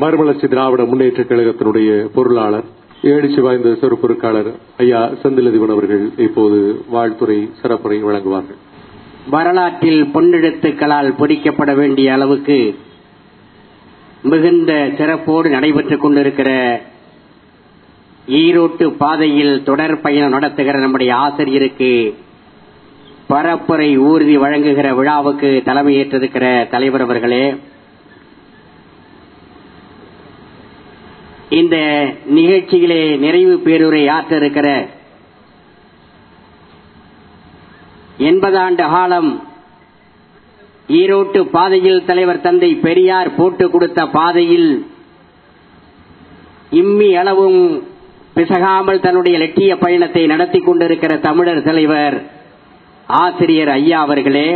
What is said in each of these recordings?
மறுமலர்ச்சி திராவிட முன்னேற்ற கழகத்தினுடைய பொருளாளர் எழுச்சி வாய்ந்த சிறப்புறுக்காளர் ஐயா செந்திலதிபன் அவர்கள் இப்போது வாழ்த்துறை சிறப்புரை வழங்குவார்கள். வரலாற்றில் பொன்னெழுத்துக்களால் பொறிக்கப்பட வேண்டிய அளவுக்கு மிகுந்த சிறப்போடு நடைபெற்றுக் கொண்டிருக்கிற ஈரோட்டு பாதையில் தொடர் பயணம் நடத்துகிற நம்முடைய ஆசிரியருக்கு பரப்புரை ஊர்தி வழங்குகிற விழாவுக்கு தலைமையேற்றிருக்கிற தலைவர் அவர்களே இந்த நிகழ்ச்சியிலே நிறைவு பேருரை ஆற்ற இருக்கிற எண்பதாண்டு காலம் ஈரோட்டு பாதையில் தலைவர் தந்தை பெரியார் போட்டு கொடுத்த பாதையில் இம்மி அளவும் பிசகாமல் தன்னுடைய லட்சிய பயணத்தை நடத்தி கொண்டிருக்கிற தமிழர் தலைவர் ஆசிரியர் ஐயா அவர்களே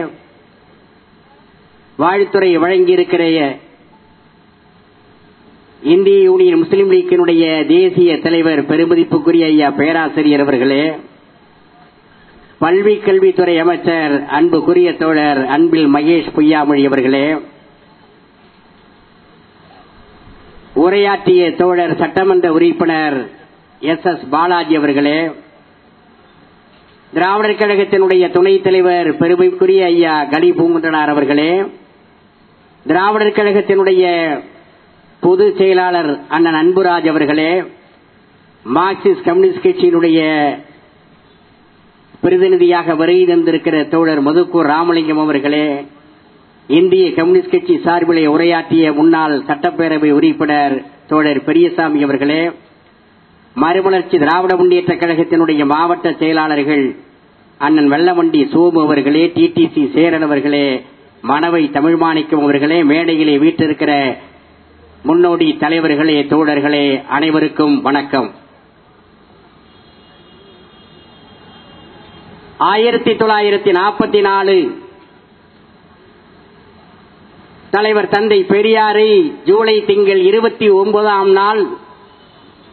வாழ்த்துறை வழங்கியிருக்கிற இந்திய யூனியன் முஸ்லீம் லீக்கினுடைய தேசிய தலைவர் பெருமதிப்புக்குரிய ஐயா பேராசிரியர் அவர்களே பல்வி கல்வித்துறை அமைச்சர் அன்புக்குரிய தோழர் அன்பில் மகேஷ் பொய்யாமொழி அவர்களே உரையாற்றிய தோழர் சட்டமன்ற உறுப்பினர் எஸ் எஸ் பாலாஜி அவர்களே திராவிடர் கழகத்தினுடைய துணைத் தலைவர் பெருமைக்குரிய ஐயா கலி பூங்குன்றனார் அவர்களே திராவிடர் கழகத்தினுடைய பொதுச் செயலாளர் அண்ணன் அன்புராஜ் அவர்களே மார்க்சிஸ்ட் கம்யூனிஸ்ட் கட்சியினுடைய பிரதிநிதியாக வருகை தந்திருக்கிற தோழர் மதுக்கூர் ராமலிங்கம் அவர்களே இந்திய கம்யூனிஸ்ட் கட்சி சார்பிலே உரையாற்றிய முன்னாள் சட்டப்பேரவை உறுப்பினர் தோழர் பெரியசாமி அவர்களே மறுமலர்ச்சி திராவிட முன்னேற்ற கழகத்தினுடைய மாவட்ட செயலாளர்கள் அண்ணன் வெள்ளவண்டி சோமு அவர்களே டிடிசி சேரன் அவர்களே மணவை தமிழ்மாணிக்கம் அவர்களே மேடையிலே வீட்டிருக்கிற முன்னோடி தலைவர்களே தோழர்களே அனைவருக்கும் வணக்கம். ஆயிரத்தி தொள்ளாயிரத்தி நாற்பத்தி நாலு தலைவர் தந்தை பெரியாரை ஜூலை திங்கள் இருபத்தி ஒன்பதாம் நாள்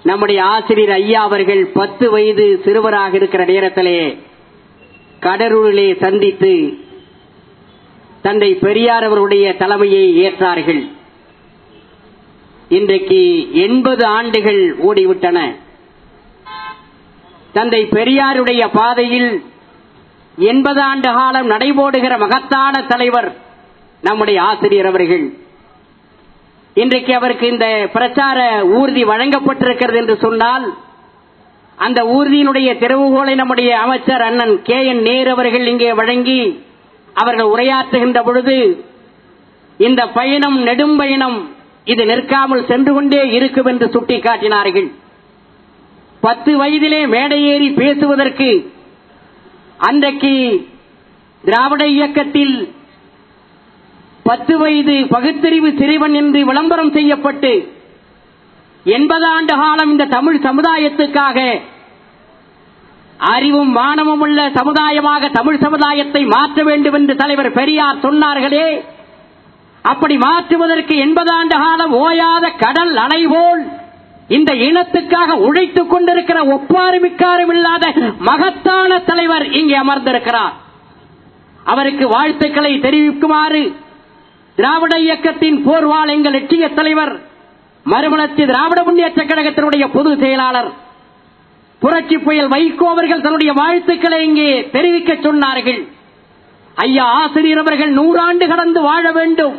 நம்முடைய ஆசிரியர் ஐயா அவர்கள் பத்து வயது சிறுவராக இருக்கிற நேரத்திலே கடலூரிலே சந்தித்து தந்தை பெரியார் அவருடைய தலைமையை ஏற்றார்கள். இன்றைக்கு எண்பது ஆண்டுகள் ஓடிவிட்டன. தந்தை பெரியாருடைய பாதையில் எண்பது ஆண்டு காலம் நடைபோடுகிற மகத்தான தலைவர் நம்முடைய ஆசிரியர் அவர்கள். இன்றைக்கு அவருக்கு இந்த பிரச்சார ஊர்தி வழங்கப்பட்டிருக்கிறது என்று சொன்னால் அந்த ஊர்தியினுடைய திறவுகோலை நம்முடைய அமைச்சர் அண்ணன் கே என் நேரு அவர்கள் இங்கே வழங்கி அவர்கள் உரையாற்றுகின்ற பொழுது இந்த பயணம் நெடும் பயணம் இது நிற்காமல் சென்று கொண்டே இருக்கும் என்று சுட்டிக்காட்டினார்கள். பத்து வயதிலே மேடையேறி பேசுவதற்கு அன்றைக்கு திராவிட இயக்கத்தில் பத்து வயது பகுத்தறிவு சிறுவன் என்று விளம்பரம் செய்யப்பட்டு எண்பது ஆண்டு காலம் இந்த தமிழ் சமுதாயத்துக்காக அறிவும் மானமும் உள்ள சமுதாயமாக தமிழ் சமுதாயத்தை மாற்ற வேண்டும் என்று தலைவர் பெரியார் சொன்னார்களே. அப்படி மாற்றுவதற்கு எண்பது ஆண்டு காலம் ஓயாத கடல் அலை போல் இந்த இனத்துக்காக உழைத்துக் கொண்டிருக்கிற ஒப்பாருமிக்காரும் இல்லாத மகத்தான தலைவர் இங்கே அமர்ந்திருக்கிறார். அவருக்கு வாழ்த்துக்களை தெரிவிக்குமாறு திராவிட இயக்கத்தின் போர்வால் எங்கள் லட்சிய தலைவர் மறுமலர்ச்சி திராவிட முன்னேற்ற கழகத்தினுடைய பொதுச் செயலாளர் புரட்சி புயல் வைகோ அவர்கள் தன்னுடைய வாழ்த்துக்களை இங்கே தெரிவிக்க சொன்னார்கள். ஐயா ஆசிரியர் அவர்கள் நூறாண்டு கடந்து வாழ வேண்டும்.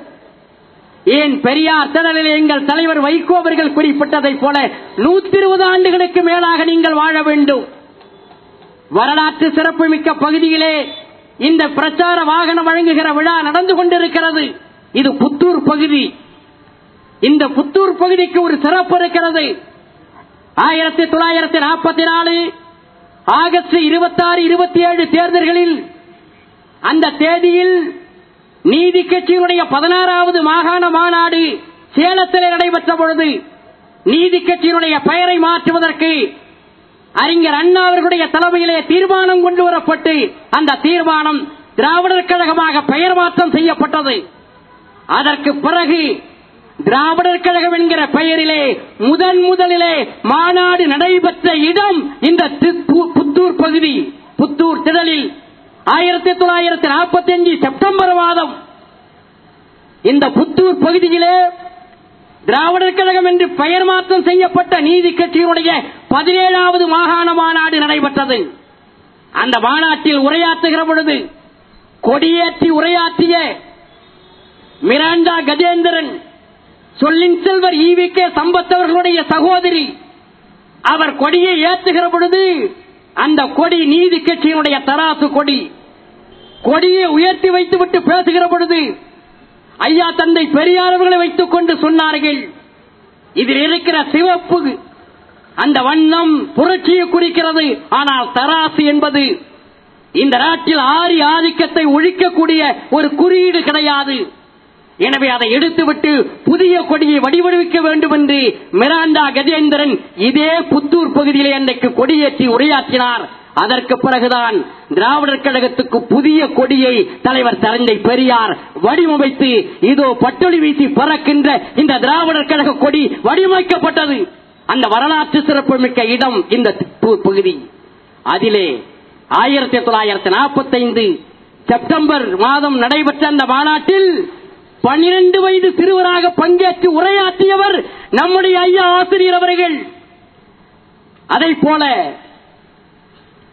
ஏன் பெரியார் திடலில் எங்கள் தலைவர் வைகோ அவர்கள் குறிப்பிட்டதைப் போல நூத்தி இருபது ஆண்டுகளுக்கு மேலாக நீங்கள் வாழ வேண்டும். வரலாற்று சிறப்புமிக்க பகுதியிலே இந்த பிரச்சார வாகனம் வழங்குகிற விழா நடந்து கொண்டிருக்கிறது. இது புத்தூர் பகுதி. இந்த புத்தூர் பகுதிக்கு ஒரு சிறப்பு இருக்கிறது. ஆயிரத்தி தொள்ளாயிரத்தி நாற்பத்தி நாலு ஆகஸ்ட் இருபத்தி ஆறு இருபத்தி ஏழு தேர்தல்களில் அந்த தேதியில் நீதி கட்சியினுடைய பதினாறாவது மாகாண மாநாடு சேலத்தில் நடைபெற்ற பொழுது நீதி கட்சியினுடைய பெயரை மாற்றுவதற்கு அறிஞர் அண்ணா அவர்களுடைய தலைமையிலே தீர்மானம் கொண்டு வரப்பட்டு அந்த தீர்மானம் திராவிடர் கழகமாக பெயர் மாற்றம் செய்யப்பட்டது. அதற்கு பிறகு திராவிடர் கழகம் என்கிற பெயரிலே முதன் முதலிலே மாநாடு நடைபெற்ற இடம் இந்த திப்பு- புத்தூர் பகுதி. புத்தூர் திடலில் ஆயிரத்தி தொள்ளாயிரத்தி நாற்பத்தி அஞ்சு செப்டம்பர் மாதம் இந்த புத்தூர் பகுதியிலே திராவிடர் கழகம் என்று பெயர் மாற்றம் செய்யப்பட்ட நீதி கட்சியினுடைய பதினேழாவது மாகாண மாநாடு நடைபெற்றது. அந்த மாநாட்டில் உரையாற்றுகிற பொழுது கொடியேற்றி உரையாற்றிய மிராண்டா கஜேந்திரன் சொல்லின் செல்வர் ஈவி கே சம்பத் அவர்களுடைய சகோதரி அவர் கொடியை ஏற்றுகிற பொழுது அந்த கொடி நீதி கட்சியினுடைய தராசு கொடி கொடியை உயர்த்தி வைத்துவிட்டு பேசுகிற பொழுது ஐயா தந்தை பெரியார் அவர்களை வைத்துக் கொண்டு சொன்னார்கள் இதில் இருக்கிற சிவப்பு அந்த வண்ணம் புரட்சியை குறிக்கிறது. ஆனால் தராசு என்பது இந்த நாட்டில் ஆரி ஆதிக்கத்தை ஒழிக்கக்கூடிய ஒரு குறியீடு கிடையாது. எனவே அதை எடுத்துவிட்டு புதிய கொடியை வடிவடுவிக்க வேண்டும் என்று மிராண்டா கஜேந்திரன் இதே புத்தூர் பகுதியிலே அன்றைக்கு கொடியேற்றி உரையாற்றினார். அதற்கு பிறகுதான் திராவிடர் கழகத்துக்கு புதிய கொடியை தலைவர் தந்தை பெரியார் வடிவமைத்து இதோ பட்டொளி வீசி பறக்கின்ற இந்த திராவிடர் கழக கொடி வடிவமைக்கப்பட்டது. அந்த வரலாற்று சிறப்புமிக்க இடம் இந்த பகுதி. அதிலே ஆயிரத்தி தொள்ளாயிரத்தி நாற்பத்தைந்து செப்டம்பர் மாதம் நடைபெற்ற அந்த மாநாட்டில் பனிரெண்டு வயது சிறுவராக பங்கேற்று உரையாற்றியவர் நம்முடைய ஐயா ஆசிரியர் அவர்கள். அதை போல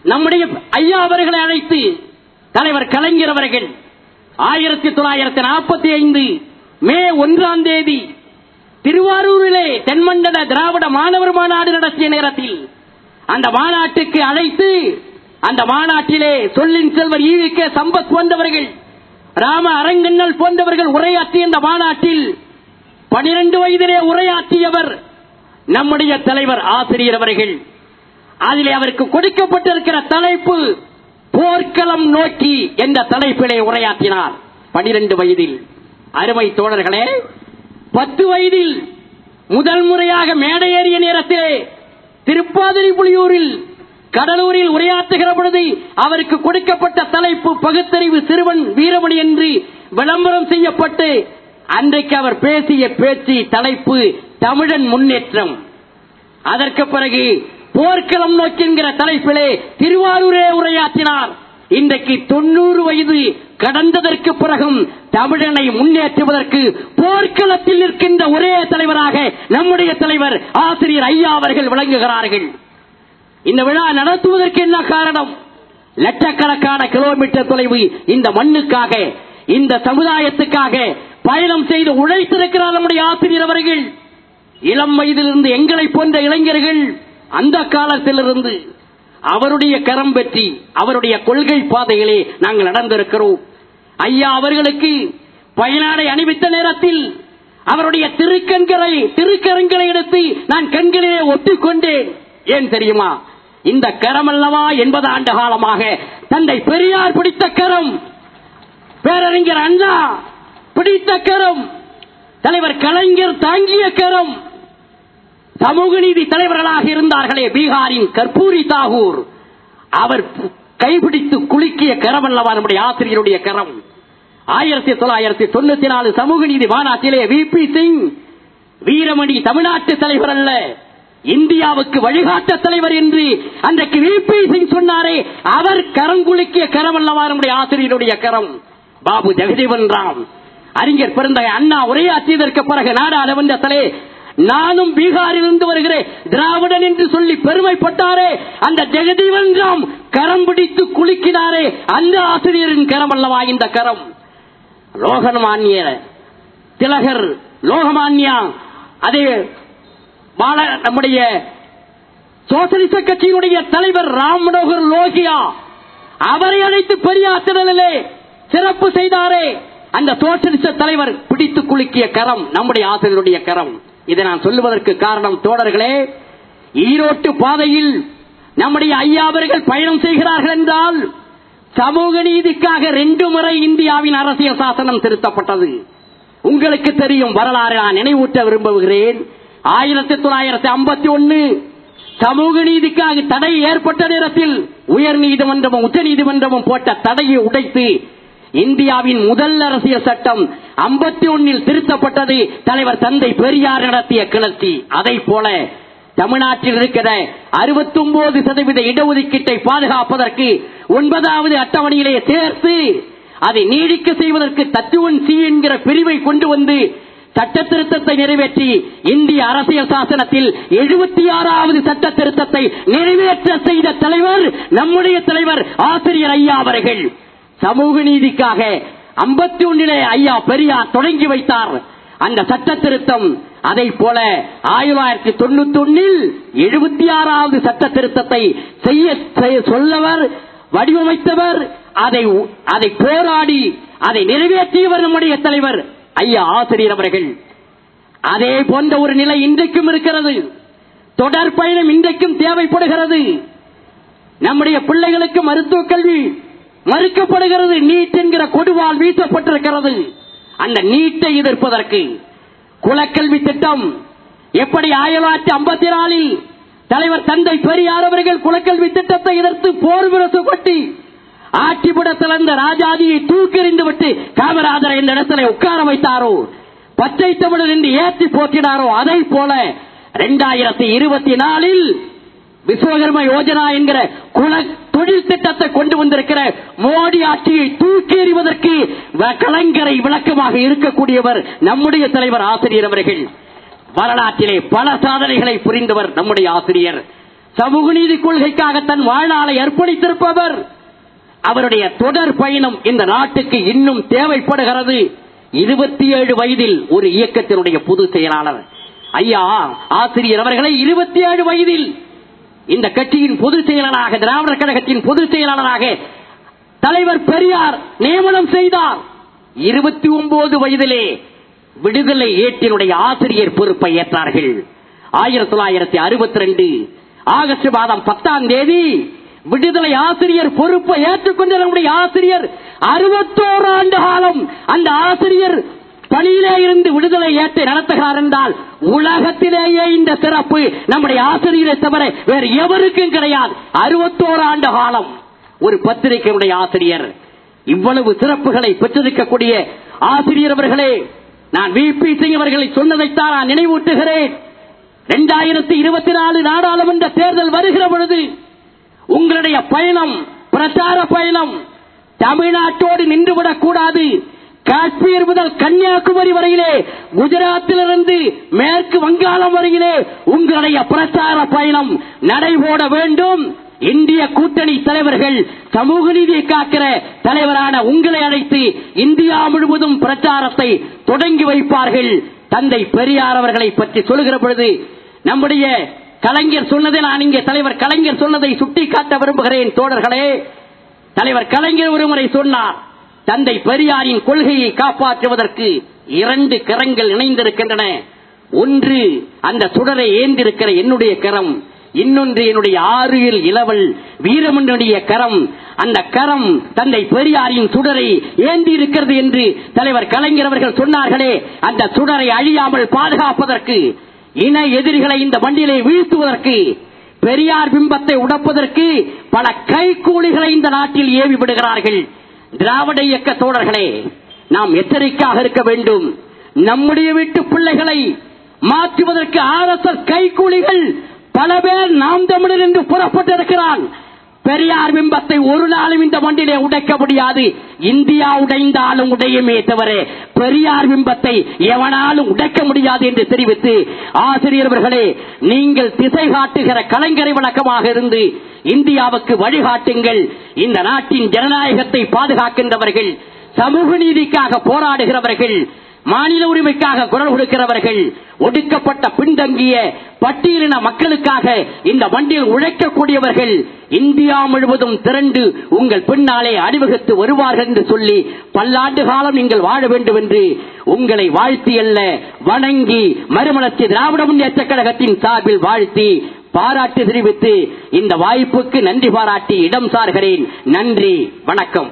நம்முடைய ஐயா அவர்களை அழைத்து தலைவர் கலைஞர் அவர்கள் ஆயிரத்தி தொள்ளாயிரத்தி நாற்பத்தி ஐந்து மே ஒன்றாம் தேதி திருவாரூரிலே தென்மண்டல திராவிட மாணவர் மாநாடு நடத்திய நேரத்தில் அந்த மாநாட்டுக்கு அழைத்து அந்த மாநாட்டிலே சொல்லின் செல்வர் ஈவிக்க சம்பத் போன்றவர்கள் ராம அரங்கண்ணல் போன்றவர்கள் உரையாற்றிய இந்த மாநாட்டில் பனிரெண்டு வயதிலே உரையாற்றியவர் நம்முடைய தலைவர் ஆசிரியர் அவர்கள். அதிலே அவருக்கு கொடுக்கப்பட்டிருக்கிற தலைப்பு போர்க்களம் நோக்கி என்ற தலைப்பிலே உரையாற்றினார். பனிரெண்டு வயதில். அருமை தோழர்களே பத்து வயதில் முதல் முறையாக மேடையேறிய நேரத்திலே திருப்பாதிரி புலியூரில் கடலூரில் உரையாற்றுகிற பொழுது அவருக்கு கொடுக்கப்பட்ட தலைப்பு பகுத்தறிவு சிறுவன் வீரமணி என்று விளம்பரம் செய்யப்பட்டு அன்றைக்கு அவர் பேசிய பேச்சு தலைப்பு தமிழன் முன்னேற்றம். அதற்கு பிறகு போர்க்களம் நோக்கின்ற தலைப்பிலே திருவாரூரே உரையாற்றினார். இன்றைக்கு தொண்ணூறு வயது கடந்ததற்கு பிறகும் தமிழனை முன்னேற்றுவதற்கு போர்க்களத்தில் நிற்கின்ற ஒரே தலைவராக நம்முடைய தலைவர் ஆசிரியர் ஐயா அவர்கள் விளங்குகிறார்கள். இந்த விழா நடத்துவதற்கு என்ன காரணம்? லட்சக்கணக்கான கிலோமீட்டர் தொலைவு இந்த மண்ணுக்காக இந்த சமுதாயத்துக்காக பயணம் செய்து உழைத்திருக்கிறார் நம்முடைய ஆசிரியர் அவர்கள். இளம் வயதிலிருந்து எங்களை போன்ற இளைஞர்கள் அந்த காலத்திலிருந்து அவருடைய கரம் பற்றி அவருடைய கொள்கை பாதையிலே நாங்கள் நடந்திருக்கிறோம். ஐயா அவர்களுக்கு பயனாடை அணிவித்த நேரத்தில் அவருடைய திருக்கண்களை திருக்கரங்களை எடுத்து நான் கண்களிலே ஒட்டிக்கொண்டேன். ஏன் தெரியுமா? இந்த கரம் அல்லவா என்பது ஆண்டு காலமாக. தந்தை பெரியார் பிடித்த கரம் பேரறிஞர் அண்ணா பிடித்த கரம் தலைவர் கலைஞர் தாங்கிய கரம் சமூக நீதி தலைவர்களாக இருந்தார்களே பீகாரின் கற்பூரி தாகூர். அவர் கைபிடித்து குலுக்கிய கரம் அல்லவா நம்முடைய ஆசிரியருடைய கரம். ஆயிரத்தி தொள்ளாயிரத்தி தொண்ணூத்தி நாலு சமூக நீதி மாநாட்டிலே வி. பி. சிங் வீரமணி தமிழ்நாட்டு தலைவர் அல்ல இந்தியாவுக்கு வழிகாட்ட தலைவர் என்று அன்றைக்கு வி. பி. சிங் சொன்னாரே அவர் கரம் குலுக்கிய கரம் அல்லவா நம்முடைய ஆசிரியருடைய கரம். பாபு ஜெகதீவன் ராம் அறிஞர் பிறந்த அண்ணா உரையாற்றியதற்கு பிறகு நாடாளுமன்றத்திலே நானும் பீகாரில் இருந்து வருகிறேன். திராவிடன் என்று சொல்லி பெருமைப்பட்டாரே. அந்த ஜெகதீவன்றாம் கரம் பிடித்து குலுக்கினாரே. அந்த ஆசிரியரின் கரம் அல்லவா இந்த கரம்? லோகமானிய திலகர் லோகமான்யா அதே பால நம்முடைய சோசலிச கட்சியினுடைய தலைவர் ராம் மனோகர் லோகியா அவரை அழைத்து பெரிய திடலிலே சிறப்பு செய்தாரே. அந்த சோசலிச தலைவர் பிடித்து குலுக்கிய கரம் நம்முடைய ஆசிரியருடைய கரம். இதை நான் சொல்லுவதற்கு காரணம் தோழர்களே ஈரோட்டு பாதையில் நம்முடைய ஐயா அவர்கள் பயணம் செய்கிறார்கள் என்றால் சமூக நீதிக்காக ரெண்டு முறை இந்தியாவின் அரசியல் சாசனம் திருத்தப்பட்டது. உங்களுக்கு தெரியும் வரலாறு நான் நினைவூட்ட விரும்புகிறேன். ஆயிரத்தி தொள்ளாயிரத்தி ஐம்பத்தி ஒன்னு சமூக நீதிக்காக தடை ஏற்பட்ட நேரத்தில் உயர் நீதிமன்றமும் உச்ச நீதிமன்றமும் போட்ட தடையை உடைத்து இந்தியாவின் முதல் அரசியல் சட்டம் ஐம்பத்தி ஒன்னில் திருத்தப்பட்டது. தலைவர் தந்தை பெரியார் நடத்திய கிளர்ச்சி. அதை போல தமிழ்நாட்டில் இருக்கிற அறுபத்தி ஒன்பது சதவீத இடஒதுக்கீட்டை பாதுகாப்பதற்கு ஒன்பதாவது அட்டவணையிலே சேர்த்து அதை நீடிக்க செய்வதற்கு தத்துவன் சி என்கிற பிரிவை கொண்டு வந்து சட்ட திருத்தத்தை நிறைவேற்றி இந்திய அரசியல் சாசனத்தில் எழுபத்தி ஆறாவது சட்ட திருத்தத்தை நிறைவேற்ற செய்த தலைவர் நம்முடைய தலைவர் ஆசிரியர் ஐயா அவர்கள். சமூக நீதிக்காக ஐம்பத்தி ஒன்றிலே ஐயா பெரியார் தொடங்கி வைத்தார். அந்த சட்ட திருத்தம் அதை போல ஆயிரத்தி தொள்ளாயிரத்தி தொண்ணூத்தி ஒன்னில் எழுபத்தி ஆறாவது சட்ட திருத்தத்தை செய்ய செய்ய- சொல்லவர் வடிவமைத்தவர் அதை அதை போராடி அதை நிறைவேற்றியவர் நம்முடைய தலைவர் ஐயா ஆசிரியர் அவர்கள். அதே போன்ற ஒரு நிலை இன்றைக்கும் இருக்கிறது. தொடர் பயணம் இன்றைக்கும் தேவைப்படுகிறது. நம்முடைய பிள்ளைகளுக்கு மருத்துவ கல்வி மறுக்கப்படுகிறது நீட் என்கிற கொடுவால் வீசப்பட்டிருக்கிறது. அந்த நீட்டை எதிர்ப்பதற்கு குலக்கல்வி திட்டம். எப்படி ஆயிரத்தி தொள்ளாயிரத்தி ஐம்பத்தி நாலில் தலைவர் தந்தை பெரியார் அவர்கள் குலக்கல்வி திட்டத்தை எதிர்த்து போர் விரசு கொட்டி ஆட்சிபுடத்தில் அந்த ராஜாதியை தூக்கெறிந்து விட்டு காமராஜரை இந்த இடத்துல உட்கார வைத்தாரோ? பச்சை தமிழர் என்று ஏற்றி போற்றினாரோ? அதை போல இரண்டாயிரத்தி இருபத்தி நாலில் விஸ்வகர்ம யோஜனா என்கிற குல தொழில் திட்டத்தை கொண்டு வந்திருக்கிற மோடி ஆட்சியை தூக்கி எறிவதற்கு வ- கலைஞரை விளக்கமாக இருக்கக்கூடியவர் நம்முடைய தலைவர் ஆசிரியர் அவர்கள். வரலாற்றிலே பல சாதனைகளை புரிந்தவர் நம்முடைய ஆசிரியர். சமூக நீதி கொள்கைக்காக தன் வாழ்நாளை அர்ப்பணித்திருப்பவர். அவருடைய தொடர் பயணம் இந்த நாட்டுக்கு இன்னும் தேவைப்படுகிறது. இருபத்தி ஏழு வயதில் ஒரு இயக்கத்தினுடைய பொது செயலாளர். ஐயா ஆசிரியர் அவர்களை இருபத்தி ஏழு வயதில் இந்த கட்சியின் பொதுச் செயலாளராக திராவிடர் கழகத்தின் பொதுச் செயலாளராக தலைவர் பெரியார் நியமனம் செய்தார். இருபத்தி ஒன்பது வயதிலே விடுதலை ஏட்டினுடைய ஆசிரியர் பொறுப்பை ஏற்றார்கள். ஆயிரத்தி தொள்ளாயிரத்தி அறுபத்தி ரெண்டு ஆகஸ்ட் மாதம் பத்தாம் தேதி விடுதலை ஆசிரியர் பொறுப்பை ஏற்றுக்கொண்ட நம்முடைய ஆசிரியர் அறுபத்தோரு ஆண்டு காலம் அந்த ஆசிரியர் பணியிலே இருந்து விடுதலை ஏற்று நடத்துகிறார் என்றால் உலகத்திலேயே இந்த சிறப்பு நம்முடைய ஆசிரியரை தவிர வேறு எவருக்கும் கிடையாது. அறுபத்தோரு ஆண்டு காலம் ஒரு பத்திரிகையுடைய ஆசிரியர். இவ்வளவு சிறப்புகளை பெற்றிருக்கக்கூடிய ஆசிரியர் அவர்களே நான் வி. பி. சிங் அவர்களை சொன்னதைத்தான் நான் நினைவூட்டுகிறேன். இரண்டாயிரத்தி இருபத்தி நாலு நாடாளுமன்ற தேர்தல் வருகிற பொழுது உங்களுடைய பயணம் பிரச்சார பயணம் தமிழ்நாட்டோடு நின்றுவிடக் கூடாது. காஷ்மீர் முதல் கன்னியாகுமரி வரையிலே குஜராத்திலிருந்து மேற்கு வங்காளம் வரையிலே உங்களுடைய பிரச்சார பயணம் நடைபோட வேண்டும். இந்திய கூட்டணி தலைவர்கள் சமூக நீதியை காக்கிற தலைவரான உங்களை அழைத்து இந்தியா முழுவதும் பிரச்சாரத்தை தொடங்கி வைப்பார்கள். தந்தை பெரியார் அவர்களை பற்றி சொல்லுகிற பொழுது நம்முடைய கலைஞர் சொன்னதை நான் இங்கே தலைவர் கலைஞர் சொன்னதை சுட்டிக்காட்ட விரும்புகிறேன் தோழர்களே. தலைவர் கலைஞர் ஒருமுறை சொன்னார் தந்தை பெரியாரின் கொள்கையை காப்பாற்றுவதற்கு இரண்டு கரங்கள் இணைந்திருக்கின்றன. ஒன்று அந்த சுடரை ஏந்திருக்கிற என்னுடைய கரம். இன்னொன்று என்னுடைய ஆறுயில் இளவல் வீரமனுடைய கரம். அந்த கரம் தந்தை பெரியாரின் சுடரை ஏந்தி இருக்கிறது என்று தலைவர் கலைஞர் அவர்கள் சொன்னார்களே அந்த சுடரை அழியாமல் பாதுகாப்பதற்கு இன எதிரிகளை இந்த வண்டியிலே வீழ்த்துவதற்கு பெரியார் பிம்பத்தை உடைப்பதற்கு பல கைக்கூலிகளை இந்த நாட்டில் ஏவி விடுகிறார்கள். திராவிட இயக்க தோழர்களே நாம் எச்சரிக்கையாக இருக்க வேண்டும். நம்முடைய வீட்டு பிள்ளைகளை மாற்றுவதற்கு ஆர் எஸ் எஸ் கைக்கூலிகள் பல பேர் நாம் தமிழர் என்று புறப்பட்டிருக்கிறான். பெரியார் பிம்பத்தை ஒரு நாளும் இந்த மண்டிலே உடைக்க முடியாது. இந்தியா உடைந்தாலும் உடையுமே தவிர பெரியார் பிம்பத்தை எவனாலும் உடைக்க முடியாது என்று தெரிவித்து ஆசிரியர்களே நீங்கள் திசை காட்டுகிற கலைஞரை வழக்கமாக இருந்து இந்தியாவுக்கு வழிகாட்டுங்கள். இந்த நாட்டின் ஜனநாயகத்தை பாதுகாக்கின்றவர்கள் சமூக நீதிக்காக போராடுகிறவர்கள் மாநில உரிமைக்காக குரல் கொடுக்கிறவர்கள் ஒடுக்கப்பட்ட பின்தங்கிய பட்டியலின மக்களுக்காக இந்த வண்டியில் உழைக்கக்கூடியவர்கள் இந்தியா முழுவதும் திரண்டு உங்கள் பின்னாலே அணிவகுத்து வருவார்கள் என்று சொல்லி பல்லாண்டு காலம் நீங்கள் வாழ வேண்டும் என்று உங்களை வாழ்த்தி அல்ல வணங்கி மறுமலர்ச்சி திராவிட முன்னேற்ற கழகத்தின் சார்பில் வாழ்த்தி பாராட்டு தெரிவித்து இந்த வாய்ப்புக்கு நன்றி பாராட்டி இடம் சார்கிறேன். நன்றி வணக்கம்.